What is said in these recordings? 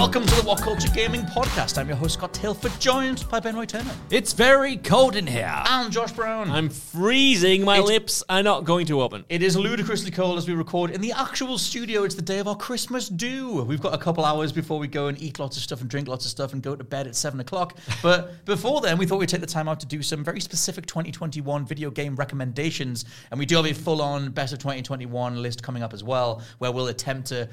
Welcome to the What Culture Gaming Podcast. I'm your host, Scott Tilford, joined by Ben Roy Turner It's very cold in here. I'm Josh Brown. I'm freezing. My It's- lips are not going to open. It is ludicrously cold as we record in the actual studio. It's the day of our Christmas do. We've got a couple hours before we go and eat lots of stuff and drink lots of stuff and go to bed at seven o'clock. But before then, we thought we'd take the time out to do some very specific 2021 video game recommendations. And we do have a full on best of 2021 list coming up as well, where we'll attempt to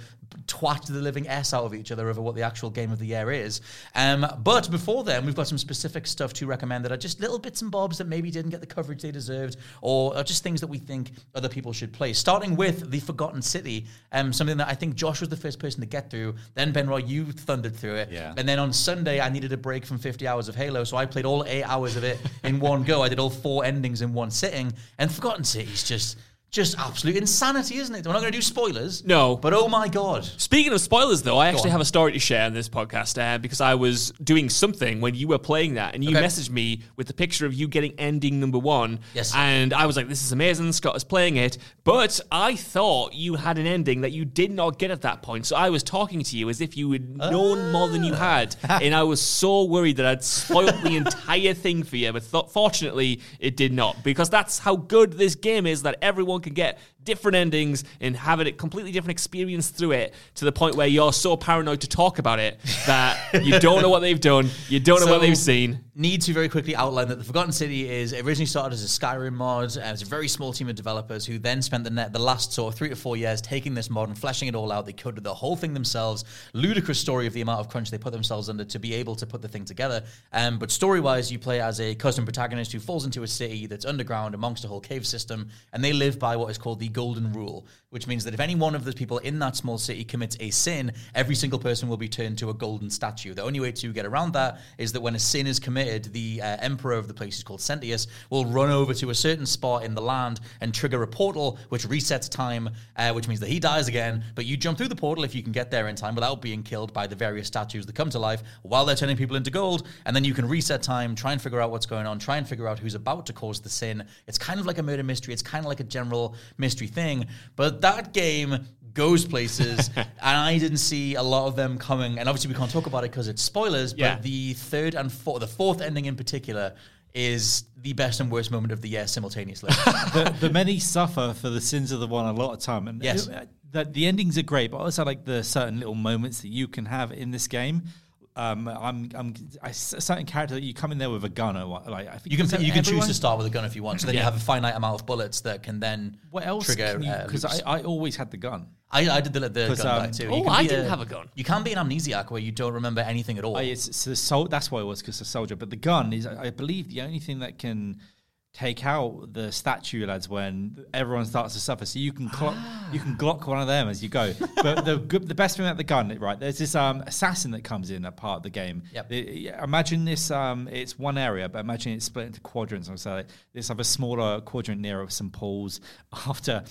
twat the living S out of each other over what the actual game of the year is. Um, but before then, we've got some specific stuff to recommend that are just little bits and bobs that maybe didn't get the coverage they deserved, or are just things that we think other people should play. Starting with The Forgotten City, um, something that I think Josh was the first person to get through. Then Ben Roy, you thundered through it. Yeah. And then on Sunday, I needed a break from 50 hours of Halo, so I played all eight hours of it in one go. I did all four endings in one sitting, and Forgotten City is just. Just absolute insanity, isn't it? We're not going to do spoilers. No. But oh my God. Speaking of spoilers, though, I actually on. have a story to share on this podcast uh, because I was doing something when you were playing that, and you Okay. messaged me with the picture of you getting ending number one. Yes. And I was like, "This is amazing." Scott is playing it, but I thought you had an ending that you did not get at that point. So I was talking to you as if you had known more than you had, and I was so worried that I'd spoiled the entire thing for you. But th- fortunately, it did not because that's how good this game is. That everyone can get different endings and have a completely different experience through it to the point where you're so paranoid to talk about it that you don't know what they've done, you don't know what they've seen. Need to very quickly outline that the Forgotten City is originally started as a Skyrim mod. Uh, it's a very small team of developers who then spent the net the last sort of three to four years taking this mod and fleshing it all out. They coded the whole thing themselves. Ludicrous story of the amount of crunch they put themselves under to be able to put the thing together. Um, but story wise, you play as a custom protagonist who falls into a city that's underground amongst a whole cave system, and they live by what is called the Golden Rule, which means that if any one of the people in that small city commits a sin, every single person will be turned to a golden statue. The only way to get around that is that when a sin is committed, the uh, emperor of the place, is called Sentius, will run over to a certain spot in the land and trigger a portal which resets time, uh, which means that he dies again. But you jump through the portal if you can get there in time without being killed by the various statues that come to life while they're turning people into gold. And then you can reset time, try and figure out what's going on, try and figure out who's about to cause the sin. It's kind of like a murder mystery. It's kind of like a general mystery thing. But that game goes places, and I didn't see a lot of them coming. And obviously, we can't talk about it because it's spoilers. But Yeah. the third and fourth, the fourth ending in particular, is the best and worst moment of the year simultaneously. the, the many suffer for the sins of the one a lot of time. And Yes. uh, the, the endings are great, but also like the certain little moments that you can have in this game. Um, I'm, I'm I, a certain character that you come in there with a gun or what, like I think you can you can choose to start with a gun if you want. So then you have a finite amount of bullets that can then What else? trigger. Because uh, loops. I, I always had the gun. I, I did the, the gun 'Cause, guy um, too. oh, I didn't have a gun. You can be an amnesiac where you don't remember anything at all. Oh, it's, it's a sol- That's why it was because a soldier. But the gun is, I I believe, the only thing that can take out the statue lads when everyone starts to suffer. So you can clock, you can glock one of them as you go. But the the best thing about the gun, right? There's this um, assassin that comes in a part of the game. Yep. The- imagine this. Um, it's one area, but imagine it's split into quadrants. So like, this have a smaller quadrant near St Paul's after.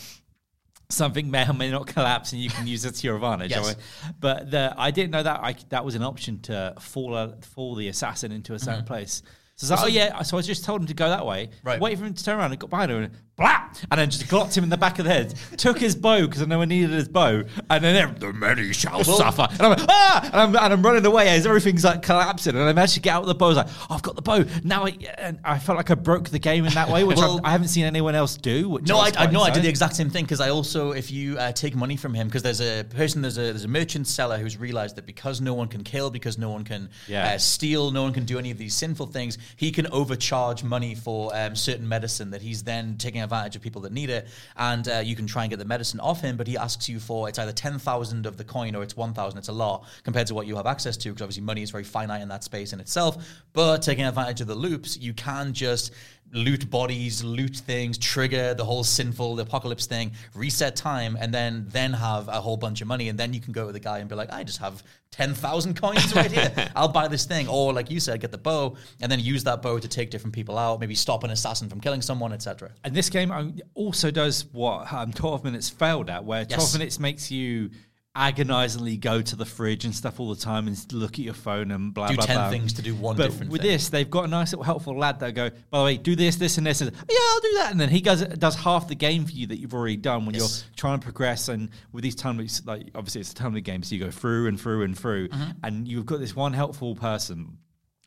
Something may or may not collapse, and you can use it to your advantage. Yes. But the, I didn't know that I, that was an option to fall a, fall the assassin into a certain place. So, I was like, oh yeah, so I just told him to go that way. Right. Wait for him to turn around and got behind her and blah, and then just glocked him in the back of the head, took his bow because I know I needed his bow, and then the many shall suffer. And I'm like, ah, and I'm, and I'm running away as everything's like collapsing, and I managed to get out with the bow. I was like, oh, I've got the bow now. I, and I felt like I broke the game in that way, which Well- I, I haven't seen anyone else do. Which No, I, I no, I did the exact same thing because I also, if you uh, take money from him, because there's a person, there's a there's a merchant seller who's realized that because no one can kill, because no one can Yeah. uh, steal, no one can do any of these sinful things, he can overcharge money for um, certain medicine that he's then taking advantage of people that need it, and uh, you can try and get the medicine off him, but he asks you for it's either ten thousand of the coin or it's one thousand. It's a lot compared to what you have access to, because obviously money is very finite in that space in itself. But taking advantage of the loops, you can just loot bodies, loot things, trigger the whole sinful the apocalypse thing, reset time, and then then have a whole bunch of money, and then you can go to the guy and be like, I just have ten thousand coins right here. I'll buy this thing, or like you said, get the bow, and then use that bow to take different people out, maybe stop an assassin from killing someone, etc. And this game um, also does what um, 12 minutes failed at, where 12 Yes. minutes makes you agonizingly go to the fridge and stuff all the time and look at your phone and blah, Do blah, 10 blah. things to do one but with thing. this, they've got a nice little helpful lad that go, by the way, do this, this, and this. And, yeah, I'll do that. And then he does, does half the game for you that you've already done when Yes. you're trying to progress. And with these time like obviously it's a time loop game, so you go through and through and through. Mm-hmm. And you've got this one helpful person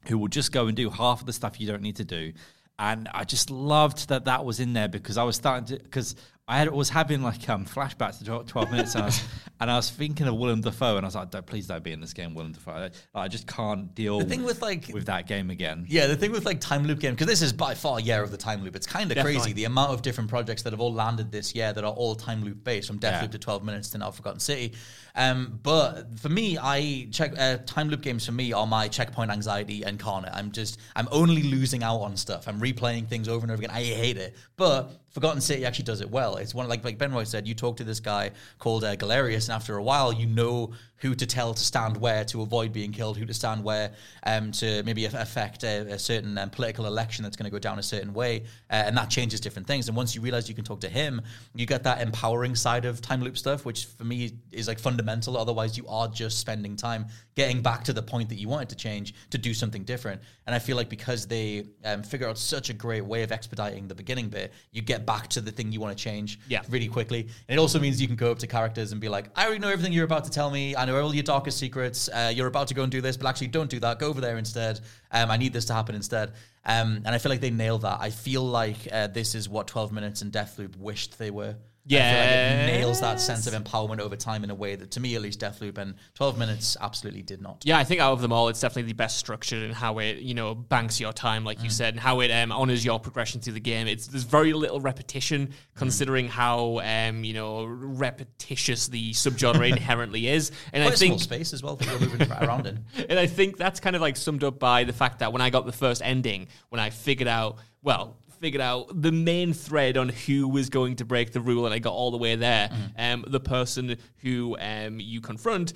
who will just go and do half of the stuff you don't need to do. And I just loved that that was in there because I was starting to because I had, was having like um, flashbacks to 12, 12 minutes and I, was, and I was thinking of Willem Dafoe and I was like, don't, please don't be in this game, Willem Dafoe. I, I just can't deal The thing with, like- with that game again. Yeah, the thing with like time loop game because this is by far year of the time loop. It's kind of crazy the amount of different projects that have all landed this year that are all time loop based, from Deathloop Yeah. to Twelve Minutes to now Forgotten City. Um, but for me, I check uh, time loop games for me are my checkpoint anxiety incarnate. I'm just I'm only losing out on stuff. I'm replaying things over and over again. I hate it, but Forgotten City actually does it well. It's one like like Benroy said. You talk to this guy called uh, Galerius, and after a while, you know who to tell to stand where to avoid being killed, who to stand where um, to maybe affect a, a certain um, political election that's going to go down a certain way, uh, and that changes different things. And once you realize you can talk to him, you get that empowering side of time loop stuff, which for me is like fundamental. Otherwise, you are just spending time getting back to the point that you wanted to change to do something different. And I feel like because they um, figure out such a great way of expediting the beginning bit, you get back to the thing you want to change Yeah. really quickly. And it also means you can go up to characters and be like, I already know everything you're about to tell me. I know all your darkest secrets. Uh, you're about to go and do this, but actually don't do that. Go over there instead. Um, I need this to happen instead. Um, and I feel like they nailed that. I feel like uh, this is what 12 Minutes and Deathloop wished they were. Feel like it nails that sense of empowerment over time in a way that, to me at least, Deathloop and 12 Minutes absolutely did not. Yeah, I think out of them all, it's definitely the best structured in how it, you know, banks your time, like you said, and how it um, honors your progression through the game. It's there's very little repetition, considering how um, you know repetitious the subgenre inherently is. And Quite I think space as well that you're moving around in. and I think that's kind of like summed up by the fact that when I got the first ending, when I figured out, well, figured out the main thread on who was going to break the rule, and I got all the way there. Um, the person who um, you confront,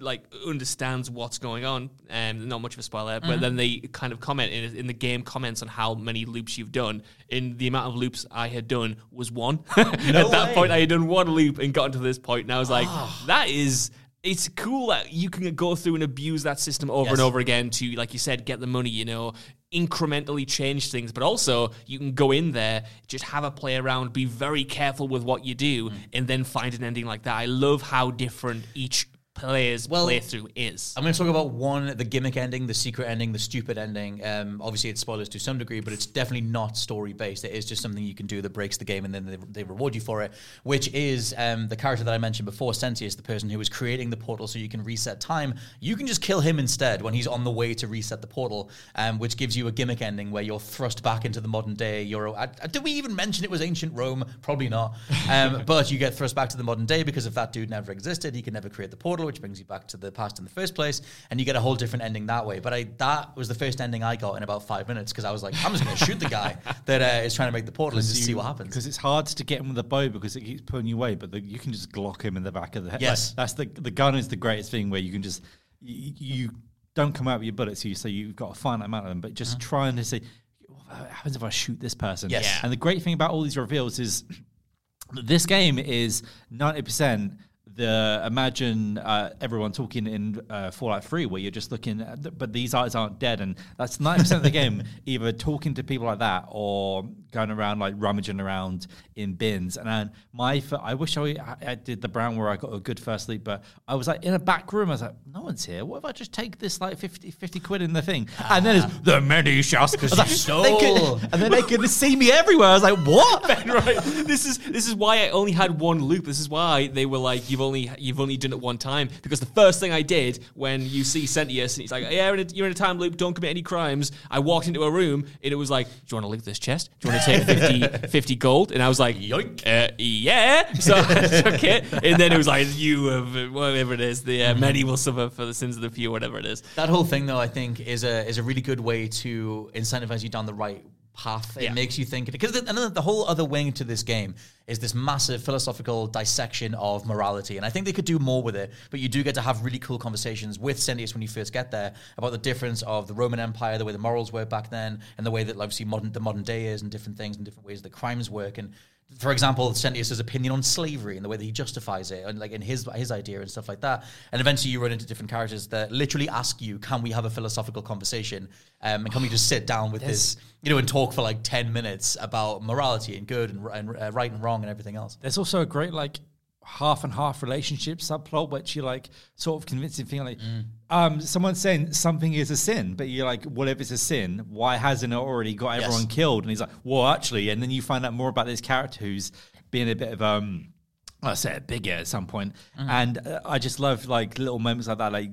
like, understands what's going on. Um, not much of a spoiler, but then they kind of comment in, in the game comments on how many loops you've done. In the amount of loops I had done was one. At that point, I had done one loop and gotten to this point, and I was like, that is it's cool that you can go through and abuse that system over and over again to, like you said, get the money, you know, incrementally change things. But also, you can go in there, just have a play around, be very careful with what you do, Mm. and then find an ending like that. I love how different each player's Well, playthrough is. I'm going to talk about one, the gimmick ending, the secret ending, the stupid ending. Um, obviously, it's spoilers to some degree, but it's definitely not story based. It is just something you can do that breaks the game, and then they, they reward you for it. Which is um, the character that I mentioned before, Sentius, the person who was creating the portal so you can reset time. You can just kill him instead when he's on the way to reset the portal, um, which gives you a gimmick ending where you're thrust back into the modern day. You're, uh, did we even mention it was ancient Rome? Probably not. Um, but you get thrust back to the modern day because if that dude never existed, he could never create the portal, which brings you back to the past in the first place, and you get a whole different ending that way. But I that was the first ending I got in about five minutes because I was like, I'm just going to shoot the guy that uh, is trying to make the portal and just see what happens. Because it's hard to get him with a bow because it keeps pulling you away, but the, you can just glock him in the back of the head. Yes. Like, that's the the gun is the greatest thing where you can just you, you don't come out with your bullets, you so you've got a finite amount of them, but just trying to say what happens if I shoot this person? Yes. Yeah. And the great thing about all these reveals is that this game is ninety percent the imagine uh, everyone talking in uh, Fallout 3 where you're just looking at the, but these eyes aren't dead and that's 90% of the game either talking to people like that or going around like rummaging around in bins. And then my I wish I, I did the brown where I got a good first sleep but I was like in a back room. I was like no one's here. What if I just take this like 50, 50 quid in the thing? And then it's the many shots because like, stole. could, and then they could see me everywhere. I was like what? Right. This is this is why I only had one loop. This is why they were like, you've only you've only done it one time. Because the first thing I did when you see Sentius and he's like, yeah, you're in, a, you're in a time loop. Don't commit any crimes. I walked into a room and it was like, do you want to loot this chest? Do you want to take 50, 50 gold? And I was like, Yoink. uh, yeah. So I took it, and then it was like, you have whatever it is. The uh, many will suffer for the sins of the few, whatever it is. That whole thing, though, I think is a is a really good way to incentivize you down the right path. It Yeah. makes you think because the, the whole other wing to this game is this massive philosophical dissection of morality, and I think they could do more with it. But you do get to have really cool conversations with Sentius when you first get there about the difference of the Roman Empire, the way the morals were back then, and the way that obviously modern the modern day is, and different things and different ways that crimes work and. For example, Sentius's opinion on slavery and the way that he justifies it, and like in his his idea and stuff like that. And eventually, you run into different characters that literally ask you, "Can we have a philosophical conversation? Um, and can we just sit down with this, you know, and talk for like ten minutes about morality and good and, and uh, right and wrong and everything else?" There's also a great like half and half relationship subplot, which you're like sort of convincing thing like um someone's saying something is a sin, but you're like, well if it's a sin, why hasn't it already got everyone Yes. killed? And he's like, Well actually, and then you find out more about this character who's being a bit of um I say a bigger at some point. And uh, I just love like little moments like that, like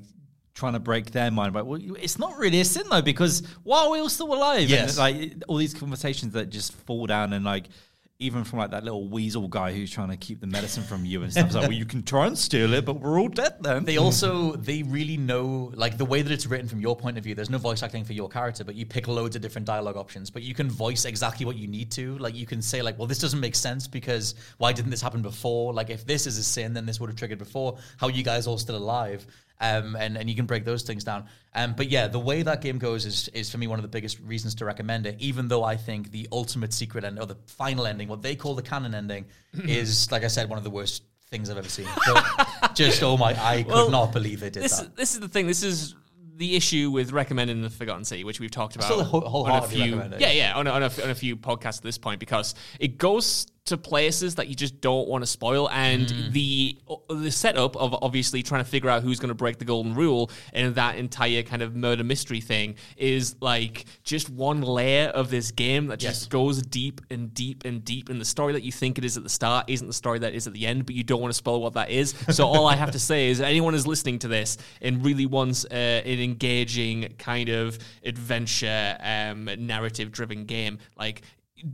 trying to break their mind But well it's not really a sin though because why are we all still alive Yes. and like all these conversations that just fall down and like even from like that little weasel guy who's trying to keep the medicine from you and stuff. It's like, well, you can try and steal it, but we're all dead then. They also they really know like the way that it's written from your point of view. There's no voice acting for your character, but you pick loads of different dialogue options. But you can voice exactly what you need to. Like you can say like, well, this doesn't make sense because why didn't this happen before? Like if this is a sin, then this would have triggered before. How you guys all still alive? Um, and and you can break those things down. Um, but yeah, the way that game goes is is for me one of the biggest reasons to recommend it. Even though I think the ultimate secret end or the final ending, what they call the canon ending, is like I said, one of the worst things I've ever seen. So just oh my, I could Well, not believe they did This that. this is the thing. This is the issue with recommending the Forgotten City, which we've talked about Still whole- on a few, yeah, yeah, on a, on, a, on a few podcasts at this point because it goes to places that you just don't want to spoil, and Mm. the the setup of obviously trying to figure out who's going to break the golden rule and that entire kind of murder mystery thing is like just one layer of this game that just Yes. goes deep and deep and deep, and the story that you think it is at the start isn't the story that is at the end, but you don't want to spoil what that is. So all I have to say is, anyone who's listening to this and really wants uh, an engaging kind of adventure, um, narrative-driven game, like.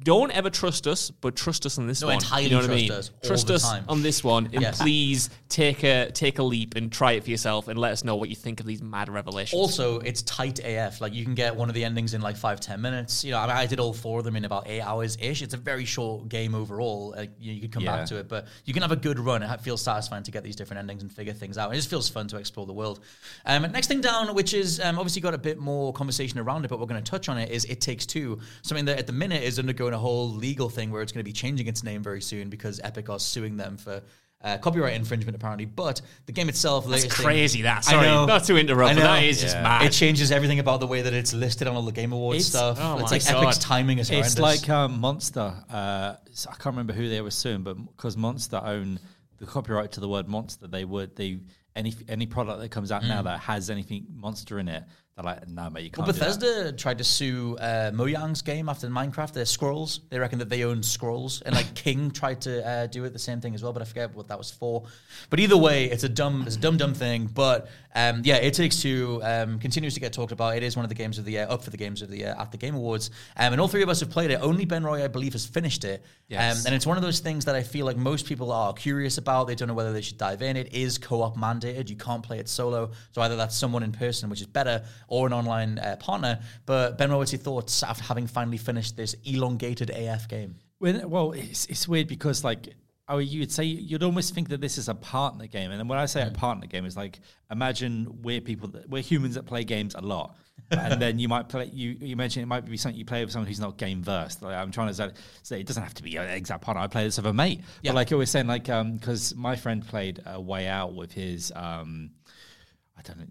Don't ever trust us, but trust us on this No, one. entirely you know what I trust mean? us trust us time. on this one, and Yes. please take a take a leap and try it for yourself, and let us know what you think of these mad revelations. Also, it's tight AF. Like you can get one of the endings in like five, ten minutes. You know, I, mean, I did all four of them in about eight hours ish. It's a very short game overall. Like, you, you could come Yeah. back to it, but you can have a good run. It feels satisfying to get these different endings and figure things out. It just feels fun to explore the world. Um, next thing down, which is um, obviously got a bit more conversation around it, but we're going to touch on it, is It Takes Two. Something that at the minute is undergoing a whole legal thing where it's going to be changing its name very soon because Epic are suing them for. Uh, copyright infringement, apparently, but the game itself, the That's latest thing- crazy. That I sorry, know. not to interrupt, I but know. that is just mad. It changes everything about the way that it's listed on all the Game Awards It's- stuff. oh it's like God. Epic's timing is horrendous. It's like um, Monster. Uh, I can't remember who they were suing, but because Monster own the copyright to the word monster, they would they any any product that comes out now that has anything monster in it, they're like, no, mate, you can't. well, do that." Bethesda tried to sue uh, Mojang's game after Minecraft. They're Scrolls. They reckon that they own Scrolls, and like King tried to uh, do it the same thing as well, but I forget what that was for. But either way, it's a dumb, it's a dumb, dumb thing. But um, yeah, It Takes Two um, continues to get talked about. It is one of the games of the year, up for the games of the year at the Game Awards, um, and all three of us have played it. Only Ben Roy, I believe, has finished it. Yes. Um, and it's one of those things that I feel like most people are curious about. They don't know whether they should dive in. It is co-op mandated. You can't play it solo. So either that's someone in person, which is better, or an online uh, partner. But Ben, what's your thoughts after having finally finished this elongated AF game? When, well, it's, it's weird because like oh, you would say you'd almost think that this is a partner game, and then when I say a partner game, it's like imagine we're people that we're humans that play games a lot, and then you might play. You you mentioned it might be something you play with someone who's not game versed. Like I'm trying to say, say it doesn't have to be an exact partner. I play this with a mate, Yeah. but like you were saying, like um, because my friend played a way out with his um. I don't know.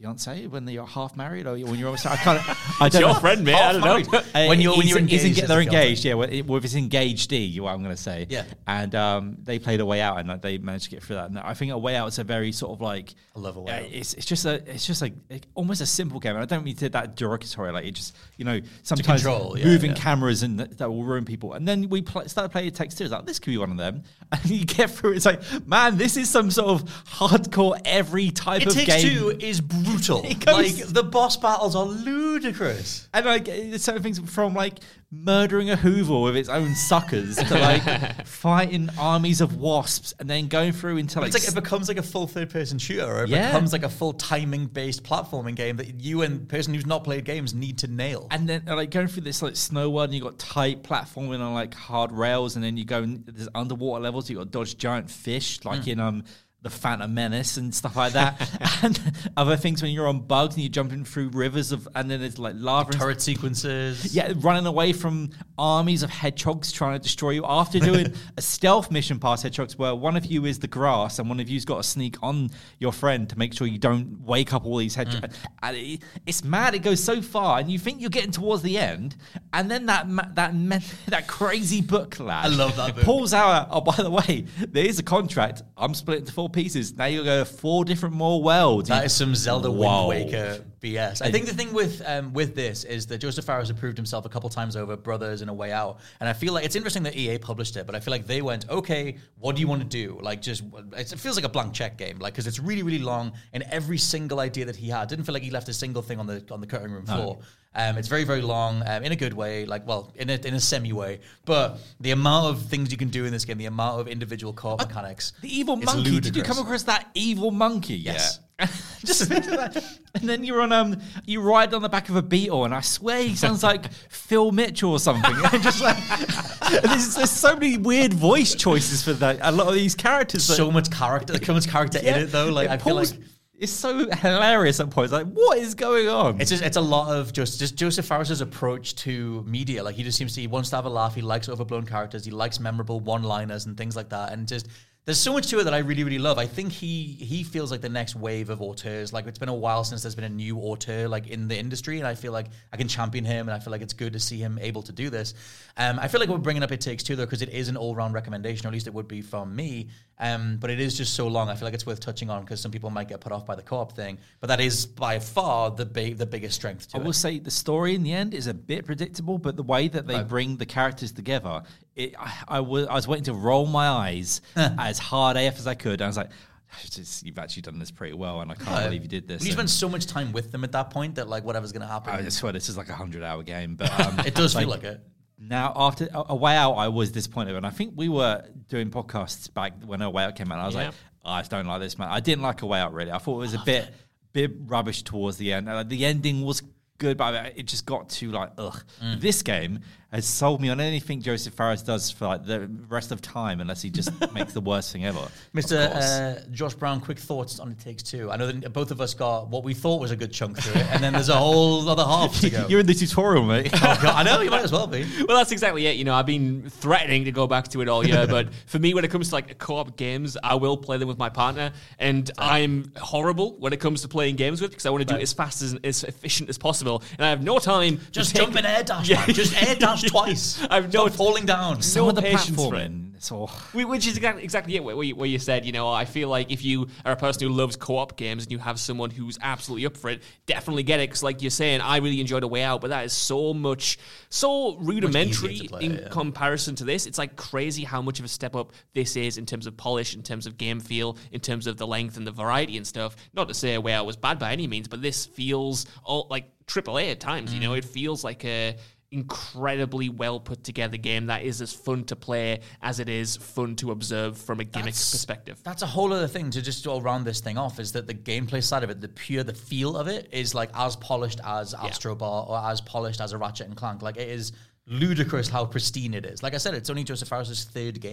It fiance when you're half married or when you're almost? I can't. I don't your know. friend, mate. I don't know. When you're- when you're engaged they're engaged. Yeah, with, with his engaged D, what I'm going to say. Yeah. and um, they played a way out, and like, they managed to get through that. And I think a way out is a very sort of like I love A Way uh, Out. It's it's just a it's just like like, almost a simple game. And I don't mean to that derogatory. Like it just you know sometimes control, moving yeah. cameras and that, that will ruin people. And then we pl- started playing Takes Two. It's like this could be one of them. And you get through. it, It's like man, this is some sort of hardcore every type It of Takes game. Two is brutal. It goes- like the boss battles are ludicrous. And like there's certain things from like murdering a Hoover with its own suckers to like fighting armies of wasps and then going through into like, It's like it becomes like a full third person shooter, or it Yeah. becomes like a full timing based platforming game that you and the person who's not played games need to nail. and then uh, like going through this like snow world and you got tight platforming on like hard rails and then you go in, there's underwater levels you got to dodge giant fish like Mm. in um the Phantom Menace and stuff like that, and other things when you're on bugs and you're jumping through rivers of, and then there's like lava. and Turret sequences. Yeah, running away from armies of hedgehogs trying to destroy you after doing a stealth mission past hedgehogs where one of you is the grass and one of you's got to sneak on your friend to make sure you don't wake up all these hedgehogs. Mm. And it, it's mad. It goes so far, and you think you're getting towards the end, and then that ma- that men- that crazy book lad. I love that book. Pulls out. Oh, by the way, there is a contract. I'm split into four pieces. Now you go four different more worlds. That is some Zelda Whoa. Wind Waker BS. I think the thing with um, with this is that Josef Fares has proved himself a couple times over, Brothers and A Way Out, and I feel like it's interesting that EA published it, but I feel like they went, okay, what do you want to do? Like, just it feels like a blank check game, like because it's really really long, and every single idea that he had didn't feel like he left a single thing on the on the cutting room floor. Um, it's very, very long um, in a good way, like, well, in a, in a semi way. But the amount of things you can do in this game, the amount of individual co-op mechanics. The evil it's monkey. Did you come across that evil monkey? Yes. Yeah. Just think of that. And then you're on um you ride on the back of a beetle and I swear he sounds like Phil Mitchell or something. And just like there's, there's so many weird voice choices for that. A lot of these characters that- so much character. So much character Yeah. in it, though. Like It I feel like it's so hilarious at points. Like, what is going on? it's just it's a lot of just just Josef Fares's approach to media. Like he just seems to he wants to have a laugh. He likes overblown characters. He likes memorable one-liners and things like that. And just there's so much to it that I really really love. I think he he feels like the next wave of auteurs. Like it's been a while since there's been a new auteur like in the industry, and I feel like I can champion him, and I feel like it's good to see him able to do this. Um, I feel like we're bringing up It Takes Two though because it is an all-round recommendation, or at least it would be from me. Um, but it is just so long. I feel like it's worth touching on because some people might get put off by the co-op thing. But that is by far the big the biggest strength to I it. will say the story in the end is a bit predictable, but the way that they bring the characters together, it, I, I, was, I was waiting to roll my eyes as hard AF as I could. I was like, "Just- you've actually done this pretty well, and I can't believe you did this. You spend so much time with them at that point that like whatever's going to happen, I swear this is like a hundred hour game, but um, it does feel like it. Now, after a, way out, I was disappointed, and I think we were doing podcasts back when a way out came out. And I was Yeah. like, I just don't like this, man. I didn't like a way out really. I thought it was a bit, bit rubbish towards the end. Uh, the ending was good, but it just got too like ugh. Mm. This game has sold me on anything Josef Fares does for like the rest of time, unless he just makes the worst thing ever. Mr. Uh, Josh Brown, quick thoughts on It Takes Two. I know that both of us got what we thought was a good chunk through it, and then there's a whole other half to go. You're in the tutorial, mate. Oh, God, I know you might as well be. Well, that's exactly it. You know, I've been threatening to go back to it all year, but for me, when it comes to like co-op games, I will play them with my partner, and I'm horrible when it comes to playing games with because I want to do it as fast as as efficient as possible, and I have no time. Just jump in air dash, Yeah. man. Just air dash twice. I have no Stop falling down. Some of the patience for it. platforming, all. Which is exactly, exactly it, where you, where you said, you know, I feel like if you are a person who loves co op games and you have someone who's absolutely up for it, definitely get it. Because, like you're saying, I really enjoyed A Way Out, but that is so much, so rudimentary play, in yeah. comparison to this. It's like crazy how much of a step up this is in terms of polish, in terms of game feel, in terms of the length and the variety and stuff. Not to say A Way Out was bad by any means, but this feels all like AAA at times, you know? Mm. It feels like a incredibly well put together game that is as fun to play as it is fun to observe from a gimmick That's- perspective. That's a whole other thing to just all round this thing off is that the gameplay side of it, the pure, the feel of it is like as polished as Astro Bot or as polished as a Ratchet and Clank. Like it is ludicrous how pristine it is. Like I said, it's only Josef Fares' third game.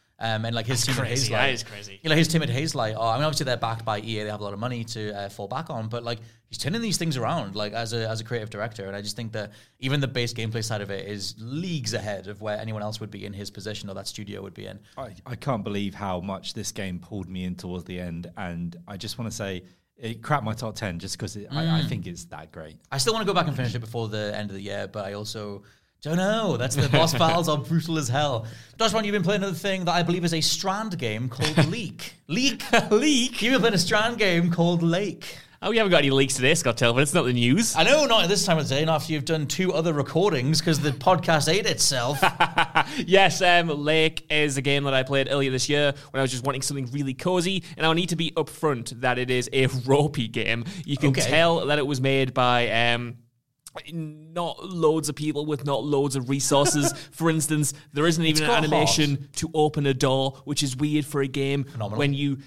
Um, and like his That's team at crazy. Hazelight, That is crazy. You know, his team at Hazelight. Oh, I mean, obviously they're backed by EA. They have a lot of money to uh, fall back on, but like he's turning these things around, like as a as a creative director. And I just think that even the base gameplay side of it is leagues ahead of where anyone else would be in his position or that studio would be in. I, I can't believe how much this game pulled me in towards the end, and I just want to say it cracked my top ten just because I, I Mm. think it's that great. I still want to go back and finish it before the end of the year, but I also don't know. That's the boss battles are brutal as hell. Dodgeball, you've been playing another thing that I believe is a Strand game called Leak. Leak, Leak. You've been playing a Strand game called Lake. Oh, we haven't got any leaks today, this, Scott Telford. It's not the news. I know, not at this time of the day, and after you've done two other recordings because the podcast ate itself. yes, um, Lake is a game that I played earlier this year when I was just wanting something really cozy, and I need to be upfront that it is a ropey game. You can Okay. tell that it was made by. Um, not loads of people with not loads of resources. for instance, there isn't even an animation to open a door, which is weird for a game Phenomenal. when you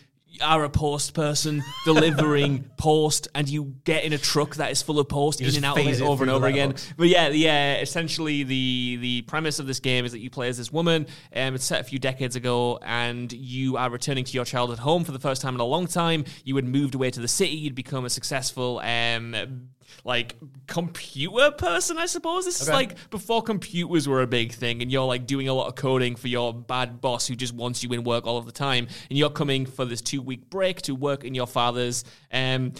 are a post person delivering post and you get in a truck that is full of post You in and out of it over and over again. letterbox. But yeah, yeah. Essentially, the the premise of this game is that you play as this woman. Um, it's set a few decades ago, and you are returning to your childhood home for the first time in a long time. You had moved away to the city. You'd become a successful. Um, like computer person, I suppose. This is Okay. like before computers were a big thing, and you're like doing a lot of coding for your bad boss who just wants you in work all of the time, and you're coming for this two week break to work in your father's um,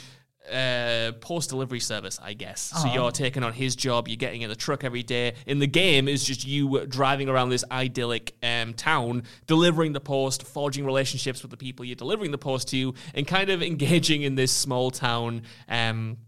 uh, post delivery service, I guess. So you're taking on his job. You're getting in the truck every day. In the game, is just you driving around this idyllic um, town, delivering the post, forging relationships with the people you're delivering the post to, and kind of engaging in this small town. Um,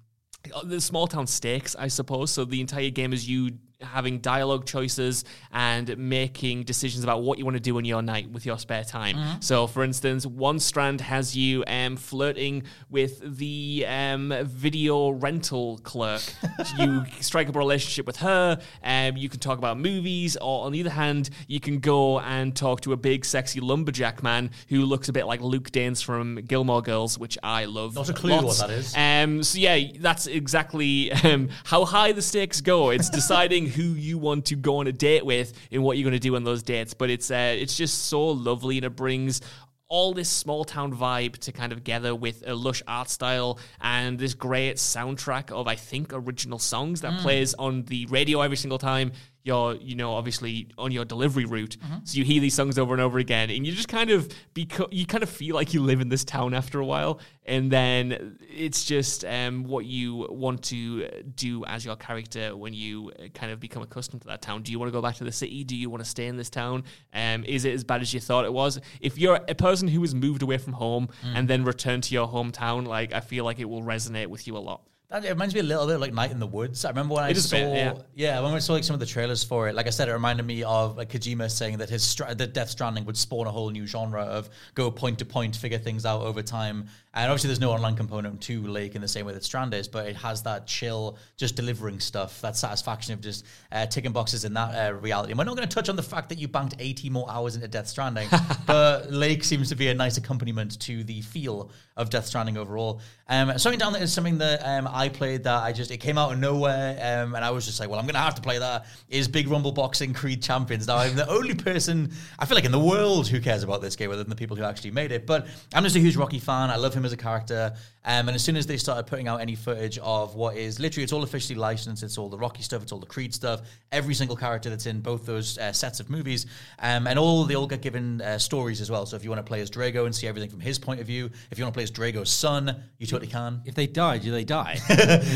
the small town stakes, I suppose. So the entire game is you having dialogue choices and making decisions about what you want to do in your night with your spare time. Mm-hmm. So, for instance, one strand has you um, flirting with the um, video rental clerk. you strike up a relationship with her. Um, you can talk about movies, or on the other hand, you can go and talk to a big, sexy lumberjack man who looks a bit like Luke Danes from Gilmore Girls, which I love. Not a clue lots. what that is. Um, so yeah, that's exactly um, how high the stakes go. It's deciding who you want to go on a date with and what you're going to do on those dates. But it's uh, it's just so lovely and it brings all this small town vibe to kind of gather with a lush art style and this great soundtrack of I think original songs that plays on the radio every single time you're you know obviously on your delivery route. So you hear these songs over and over again and you just kind of beco- you kind of feel like you live in this town after a while and then it's just um, what you want to do as your character when you uh, kind of become accustomed to that town. Do you want to go back to the city? Do you want to stay in this town? Um, is it as bad as you thought it was? If you're a person who has moved away from home and then returned to your hometown like i feel like it will resonate with you a lot That, it reminds me a little bit of like Night in the Woods. I remember when I It is a saw, bit, yeah. when I saw like some of the trailers for it. Like I said, it reminded me of like Kojima saying that his stra- that Death Stranding would spawn a whole new genre of go point to point, figure things out over time. And obviously, there's no online component to Lake in the same way that Strand is, but it has that chill, just delivering stuff, that satisfaction of just uh, ticking boxes in that uh, reality. And we're not going to touch on the fact that you banked 80 more hours into Death Stranding, but Lake seems to be a nice accompaniment to the feel of Death Stranding overall. Um, something down there is something that um, I played that I just it came out of nowhere, um, and I was just like, well, I'm gonna have to play that. Is Big Rumble Boxing Creed Champions? Now I'm the only person I feel like in the world who cares about this game, other than the people who actually made it. But I'm just a huge Rocky fan. I love him as a character. Um, and as soon as they started putting out any footage of what is literally, it's all officially licensed. It's all the Rocky stuff. It's all the Creed stuff. Every single character that's in both those uh, sets of movies, um, and all they all get given uh, stories as well. So if you want to play as Drago and see everything from his point of view, if you want to play as Drago's son, you totally can. If they die, do they die?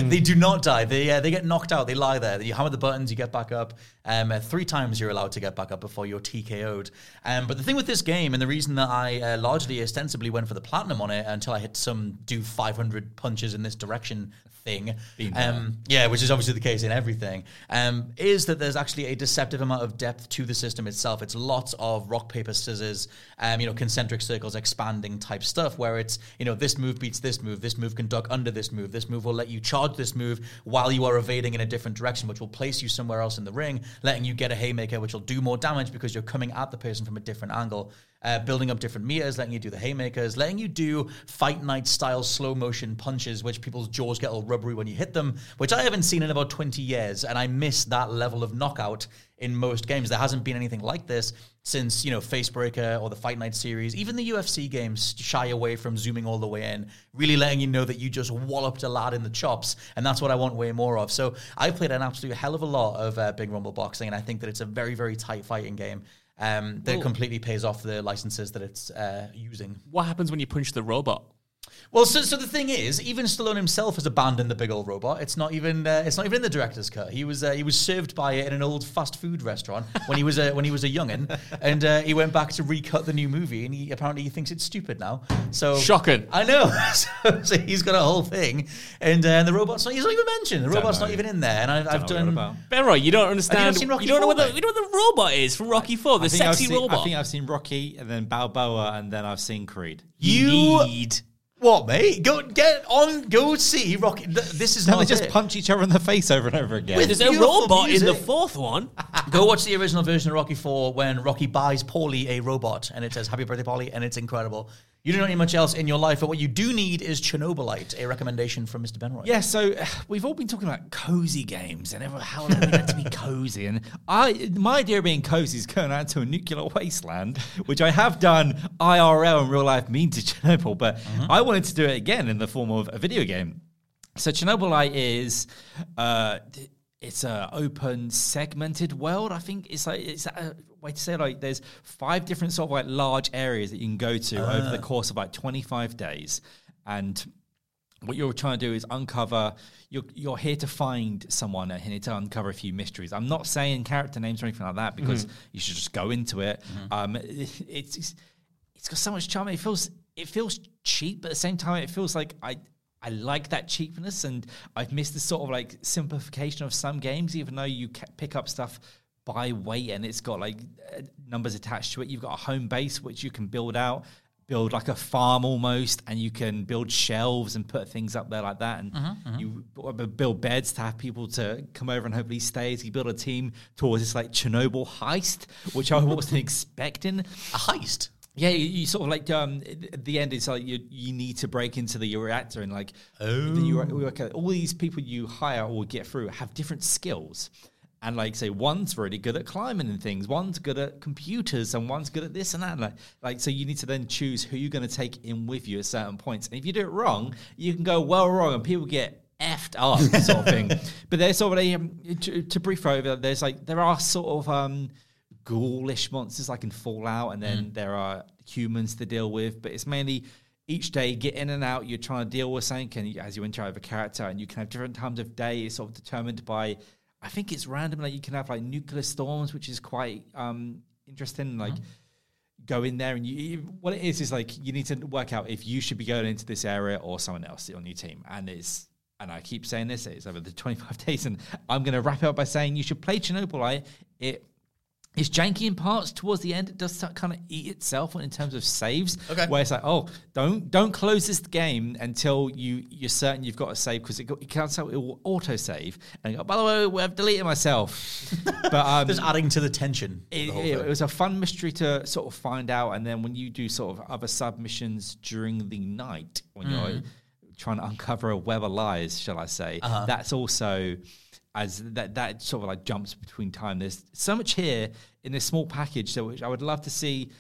they do not die. They uh, they get knocked out. They lie there. You hammer the buttons, you get back up. Um, uh, three times you're allowed to get back up before you're TKO'd. Um, but the thing with this game, and the reason that I uh, largely ostensibly went for the platinum on it until I hit some do 500 punches in this direction thing, um, yeah, which is obviously the case in everything, um, is that there's actually a deceptive amount of depth to the system itself. It's lots of rock paper scissors, um, you know, concentric circles, expanding type stuff, where it's you know this move beats this move, this move can duck under this move, this move will let you charge this move while you are evading in a different direction, which will place you somewhere else in the ring, letting you get a haymaker, which will do more damage because you're coming at the person from a different angle. Uh, building up different meters, letting you do the haymakers, letting you do fight night style slow motion punches, which people's jaws get all rubbery when you hit them, which I haven't seen in about 20 years. And I miss that level of knockout in most games. There hasn't been anything like this since, you know, Facebreaker or the Fight Night series. Even the UFC games shy away from zooming all the way in, really letting you know that you just walloped a lad in the chops. And that's what I want way more of. So I've played an absolute hell of a lot of uh, Big Rumble Boxing, and I think that it's a very, very tight fighting game. Um, that completely pays off the licenses that it's uh, using. what happens when you punch the robot Well, so, so the thing is, even Stallone himself has abandoned the big old robot. It's not even uh, it's not even in the director's cut. He was uh, he was served by it in an old fast food restaurant when he was a when he was a youngin, and uh, he went back to recut the new movie, and he apparently he thinks it's stupid now. So Shocking. I know. so, so he's got a whole thing, and uh, and the robot's not he's not even mentioned. The robot's know. not even in there, and I've, I've done. about. Benroy, you don't understand. seen Rocky you don't know what the, you know what the robot is from Rocky Four, the I think I've sexy seen- robot. I think I've seen Rocky and then Balboa and then I've seen Creed. You need. What, mate? Go get on. Go see Rocky. This is Don't not they just it. punch each other in the face over and over again? With- There's a Beautiful robot in the fourth one. Go watch the original version of Rocky 4 when Rocky buys Paulie a robot and it says Happy Birthday, Paulie, and it's incredible. You don't need much else in your life, but what you do need is Chernobylite, a recommendation from Mr. Benroy. Yeah, so uh, we've all been talking about cozy games and everyone, how are they meant to be cozy? And I, my idea of being cozy is going out to a nuclear wasteland, which I have done IRL in real life, mean to Chernobyl, but I wanted to do it again in the form of a video game. So Chernobylite is. Uh, it's a open segmented world. I think. It's like it's a way to say like there's five different sort of like large areas that you can go to ah. over the course of like 25 days, and what you're trying to do is uncover you're, you're here to find someone and here to uncover a few mysteries. I'm not saying character names or anything like that because mm-hmm. you should just go into it. Mm-hmm. Um, it- it's, it's it's got so much charm. It feels it feels cheap but at the same time it feels like i I like that cheapness, and I've missed the sort of like simplification of some games, even though you pick up stuff by weight and it's got like uh, numbers attached to it. You've got a home base which you can build out, build like a farm almost, and you can build shelves and put things up there like that. And mm-hmm, mm-hmm. you b- uh, build beds to have people to come over and hopefully stay. So you build a team towards this like Chernobyl heist, which I wasn't expecting. A heist. Yeah, you, you sort of like um, at the end. It's like you you need to break into the reactor and like oh. the, you, work out- all these people you hire or get through have different skills. And like say one's really good at climbing and things, one's good at computers, and one's good at this and that. Like, like so you need to then choose who you're going to take in with you at certain points. And if you do it wrong, you can go well wrong, and people get effed up sort of thing. But there's sort of um, to, to brief over. There's like there are sort of um, ghoulish monsters like in Fallout, and then there are humans to deal with. But it's mainly each day get in and out. You're trying to deal with something, and as you interact with a character, and you can have different times of day. It's sort of determined by. I think it's random. Like you can have like nuclear storms, which is quite um, interesting. Like go in there and you, you what it is is like you need to work out if you should be going into this area or someone else on your team and it's and I keep saying this it's over the 25 days and I'm going to wrap it up by saying you should play Chernobyl it it's janky in parts towards the end it does start kind of eat itself in terms of saves Okay. where it's like oh don't don't close this game until you you're certain you've got a save because it, got- it can't tell it will auto save and go, by the way I've deleted myself but um Just adding to the tension. it, the it- it was a fun mystery to sort of find out, and then when you do sort of other submissions during the night, when Mm. you're trying to uncover a web of lies, shall I say, Uh-huh. that's also as that that sort of like jumps between time. There's so much here in this small package, so which I would love to see.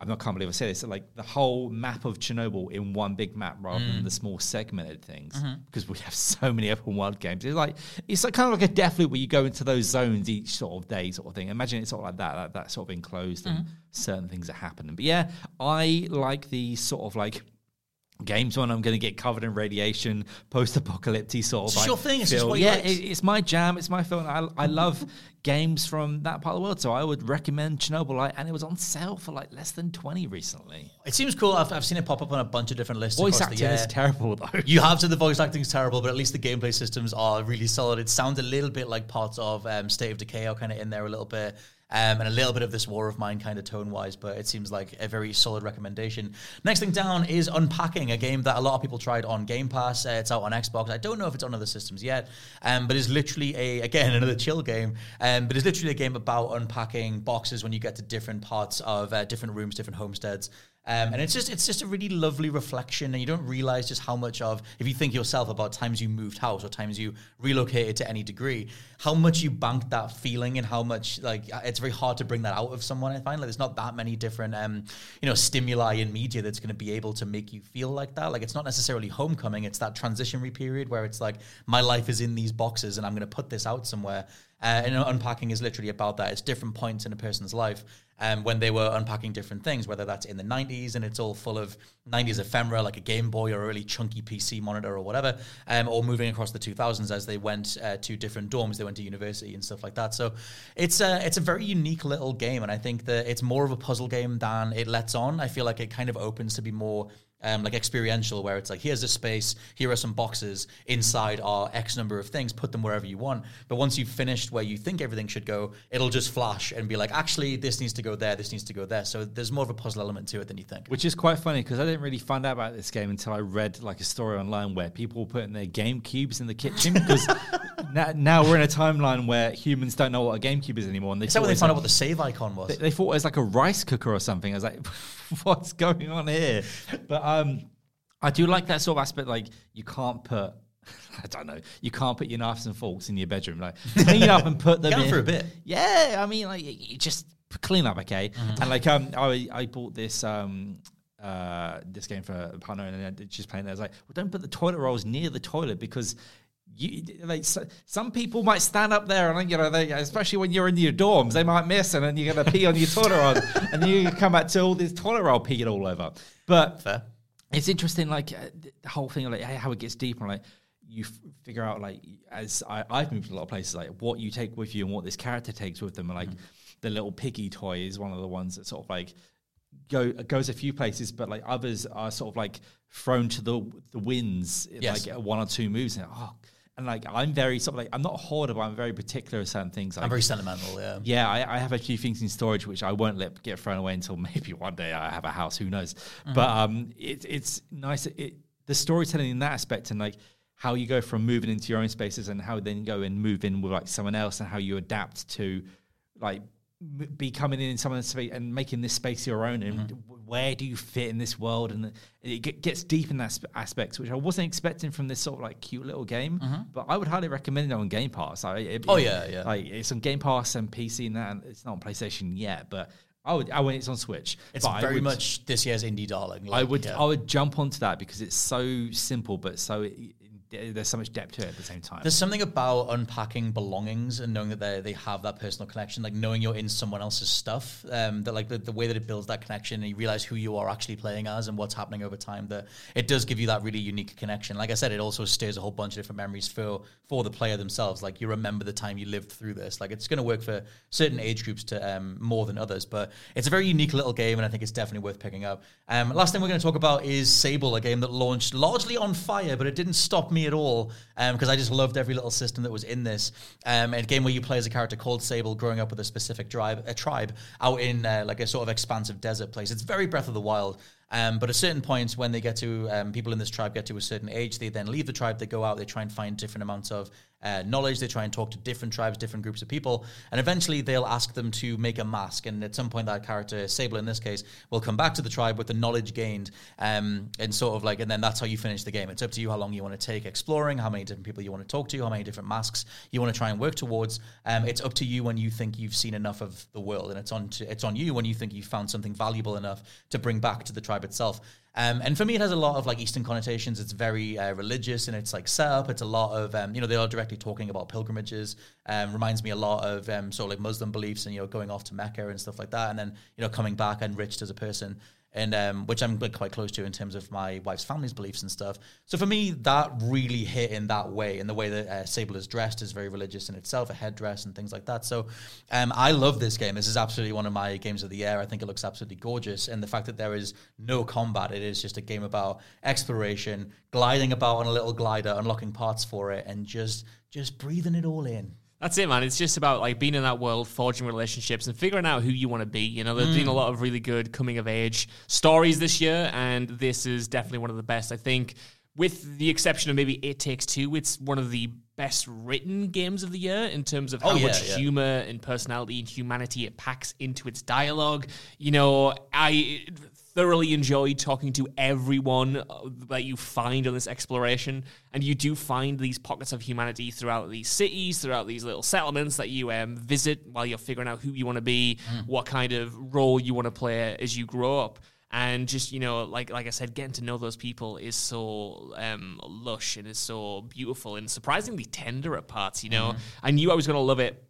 I'm not can't believe I say this. Like the whole map of Chernobyl in one big map rather Mm. than the small segmented things, Mm-hmm. because we have so many open world games. It's like it's like kind of like a Deathloop where you go into those zones each sort of day, sort of thing. Imagine it's sort of like that, that, that sort of enclosed and Mm-hmm. certain things are happening. But yeah, I like the sort of like games when I'm going to get covered in radiation, post-apocalyptic sort of. It's like your thing, it's just what yeah, it- it's my jam. It's my film. I, I love games from that part of the world, so I would recommend Chernobylite. And it was on sale for like less than twenty recently. It seems cool. I've, I've seen it pop up on a bunch of different lists. Voice across acting the is terrible though. You have said the voice acting is terrible, but at least the gameplay systems are really solid. It sounds a little bit like parts of um, State of Decay are kind of in there a little bit. Um, and a little bit of this War of Mine kind of tone wise, but it seems like a very solid recommendation. Next thing down is Unpacking, a game that a lot of people tried on Game Pass. Uh, it's out on Xbox. I don't know if it's on other systems yet, um, but it's literally a, again, another chill game. Um, but it's literally a game about unpacking boxes when you get to different parts of uh, different rooms, different homesteads. Um, and it's just it's just a really lovely reflection, and you don't realize just how much of if you think yourself about times you moved house or times you relocated to any degree, how much you banked that feeling and how much like it's very hard to bring that out of someone. I find like there's not that many different um, you know stimuli in media that's going to be able to make you feel like that. Like it's not necessarily homecoming; it's that transitionary period where it's like my life is in these boxes and I'm going to put this out somewhere. Uh, and unpacking is literally about that. It's different points in a person's life um, when they were unpacking different things, whether that's in the 90s and it's all full of 90s ephemera like a Game Boy or a really chunky PC monitor or whatever, um, or moving across the 2000s as they went uh, to different dorms, they went to university and stuff like that. So it's a, it's a very unique little game, and I think that it's more of a puzzle game than it lets on. I feel like it kind of opens to be more um, like experiential, where it's like, here's a space, here are some boxes, inside are X number of things, put them wherever you want. But once you've finished where you think everything should go, it'll just flash and be like, actually, this needs to go there, this needs to go there. So there's more of a puzzle element to it than you think. Which is quite funny because I didn't really find out about this game until I read like a story online where people were putting their GameCubes in the kitchen because now, now we're in a timeline where humans don't know what a GameCube is anymore. And they Is that when they found out what the save icon was? They, they thought it was like a rice cooker or something. I was like, what's going on here? But um, I do like that sort of aspect. Like you can't put, I don't know, you can't put your knives and forks in your bedroom. Like clean up and put them in for a bit. Yeah, I mean, like you- just clean up, okay? Mm-hmm. And like um, I I bought this um. Uh, this game for a partner and she's playing there. I was like, well, don't put the toilet rolls near the toilet because you like so, some people might stand up there and you know they especially when you're in your dorms they might miss and then you're gonna pee on your toilet roll and then you come back to all this toilet roll peeing all over. But Fair. it's interesting, like uh, the whole thing, like how it gets deeper. Like you f- figure out, like as I, I've moved to a lot of places, like what you take with you and what this character takes with them. And like the little piggy toy is one of the ones that sort of like go goes a few places, but like others are sort of like thrown to the the winds in Yes. like one or two moves. And, oh, and like I'm very sort of like I'm not a hoarder, but I'm very particular with certain things. Like, I'm very sentimental. Yeah. yeah, I, I have a few things in storage which I won't let get thrown away until maybe one day I have a house. Who knows? But um, it, it's nice. It, the storytelling in that aspect and like how you go from moving into your own spaces and how then go and move in with like someone else and how you adapt to like be coming in in someone's space and making this space your own and mm-hmm. w- where do you fit in this world and it gets deep in that sp- aspects which I wasn't expecting from this sort of like cute little game mm-hmm. but I would highly recommend it on Game Pass I, it- Oh, it- yeah, yeah. like it's on Game Pass and PC and that and it's not on PlayStation yet but I would I when it's on Switch It's very would- much this year's indie darling. I would yeah. I would jump onto that because it's so simple but so there's so much depth to it at the same time There's something about unpacking belongings and knowing that they they have that personal connection, like knowing you're in someone else's stuff. Um, that like the, the way that it builds that connection, and you realize who you are actually playing as and what's happening over time. That it does give you that really unique connection. Like I said, it also stirs a whole bunch of different memories for for the player themselves. Like you remember the time you lived through this. Like it's going to work for certain age groups to um, more than others, but it's a very unique little game, and I think it's definitely worth picking up. Um, last thing we're going to talk about is Sable, a game that launched largely on fire, but it didn't stop me at all because I just loved every little system that was in this. Um, a game where you play as a character called Sable, growing up with a specific tribe, a tribe out in uh, like a sort of expansive desert place. It's very Breath of the Wild. Um, but at certain points, when they get to um, people in this tribe get to a certain age, they then leave the tribe. They go out. They try and find different amounts of uh, knowledge. They try and talk to different tribes, different groups of people, and eventually they'll ask them to make a mask. And at some point, that character Sable, in this case, will come back to the tribe with the knowledge gained, um, and sort of like, and then that's how you finish the game. It's up to you how long you want to take exploring, how many different people you want to talk to, how many different masks you want to try and work towards. Um, it's up to you when you think you've seen enough of the world, and it's on to, it's on you when you think you've found something valuable enough to bring back to the tribe itself. Um, and for me, it has a lot of like Eastern connotations. It's very uh, religious and it's like set up. It's a lot of, um, you know, they are directly talking about pilgrimages. Um, reminds me a lot of um, sort of like Muslim beliefs and, you know, going off to Mecca and stuff like that. And then, you know, coming back enriched as a person. And um, which I'm quite close to in terms of my wife's family's beliefs and stuff. So for me, that really hit in that way. And the way that uh, Sable is dressed is very religious in itself, a headdress and things like that. So um, I love this game. This is absolutely one of my games of the year. I think it looks absolutely gorgeous. And the fact that there is no combat, it is just a game about exploration, gliding about on a little glider, unlocking parts for it, and just just breathing it all in. That's it, man. It's just about like being in that world, forging relationships, and figuring out who you want to be. You know, there's been a mm. lot of really good coming of age stories this year, and this is definitely one of the best. I think, with the exception of maybe It Takes Two, it's one of the best written games of the year in terms of oh, how Oh, yeah, much yeah. humor and personality and humanity it packs into its dialogue. You know, I thoroughly enjoyed talking to everyone uh, that you find on this exploration. And you do find these pockets of humanity throughout these cities throughout these little settlements that you um, visit while you're figuring out who you want to be what kind of role you want to play as you grow up. And just you know like like i said getting to know those people is so um, lush and is so beautiful and surprisingly tender at parts you know? I knew i was going to love it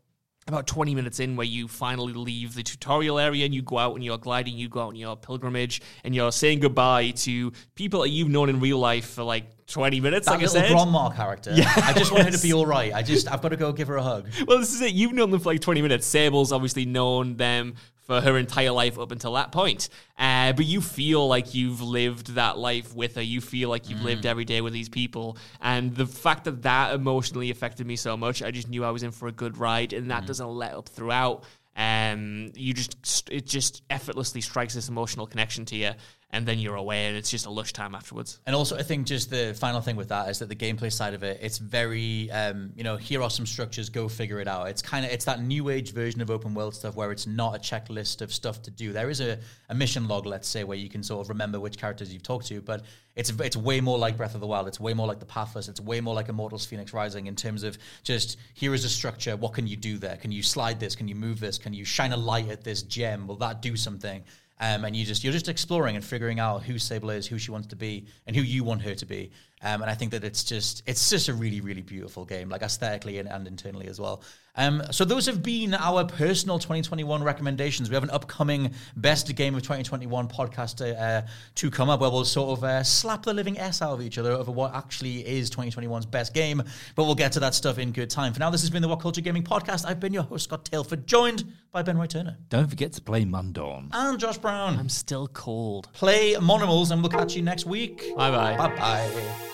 about 20 minutes in where you finally leave the tutorial area and you go out and you're gliding, you go out on your pilgrimage and you're saying goodbye to people that you've known in real life for like 20 minutes, That like I little said. grandma character. Yeah, I just want her to be all right. I just I've got to go give her a hug. Well, this is it. You've known them for like 20 minutes. Sable's obviously known them for her entire life up until that point. Uh, but you feel like you've lived that life with her. You feel like you've lived every day with these people. And the fact that that emotionally affected me so much, I just knew I was in for a good ride. And that doesn't let up throughout. Um, you just, it just effortlessly strikes this emotional connection to you. And then you're away and it's just a lush time afterwards. And also, I think just the final thing with that is that the gameplay side of it, it's very, um, you know, here are some structures, go figure it out. It's kind of, it's that new age version of open world stuff where it's not a checklist of stuff to do. There is a, a mission log, let's say, where you can sort of remember which characters you've talked to, but it's it's way more like Breath of the Wild. It's way more like The Pathless. It's way more like Immortals Phoenix Rising in terms of just here is a structure. What can you do there? Can you slide this? Can you move this? Can you shine a light at this gem? Will that do something? Um, and you just you're just exploring and figuring out who Sable is, who she wants to be, and who you want her to be. Um, and I think that it's just it's just a really really beautiful game, like aesthetically and, and internally as well. Um, so those have been our personal 2021 recommendations. We have an upcoming best game of 2021 podcast uh, to come up where we'll sort of uh, slap the living s out of each other over what actually is 2021's best game. But we'll get to that stuff in good time. For now, this has been the WhatCulture Gaming Podcast. I've been your host Scott Tailford, joined by Ben Roy Turner Don't forget to play Mundaun. and Josh Brown. I'm still cold. Play Monimals, and we'll catch you next week. Bye bye. Bye bye.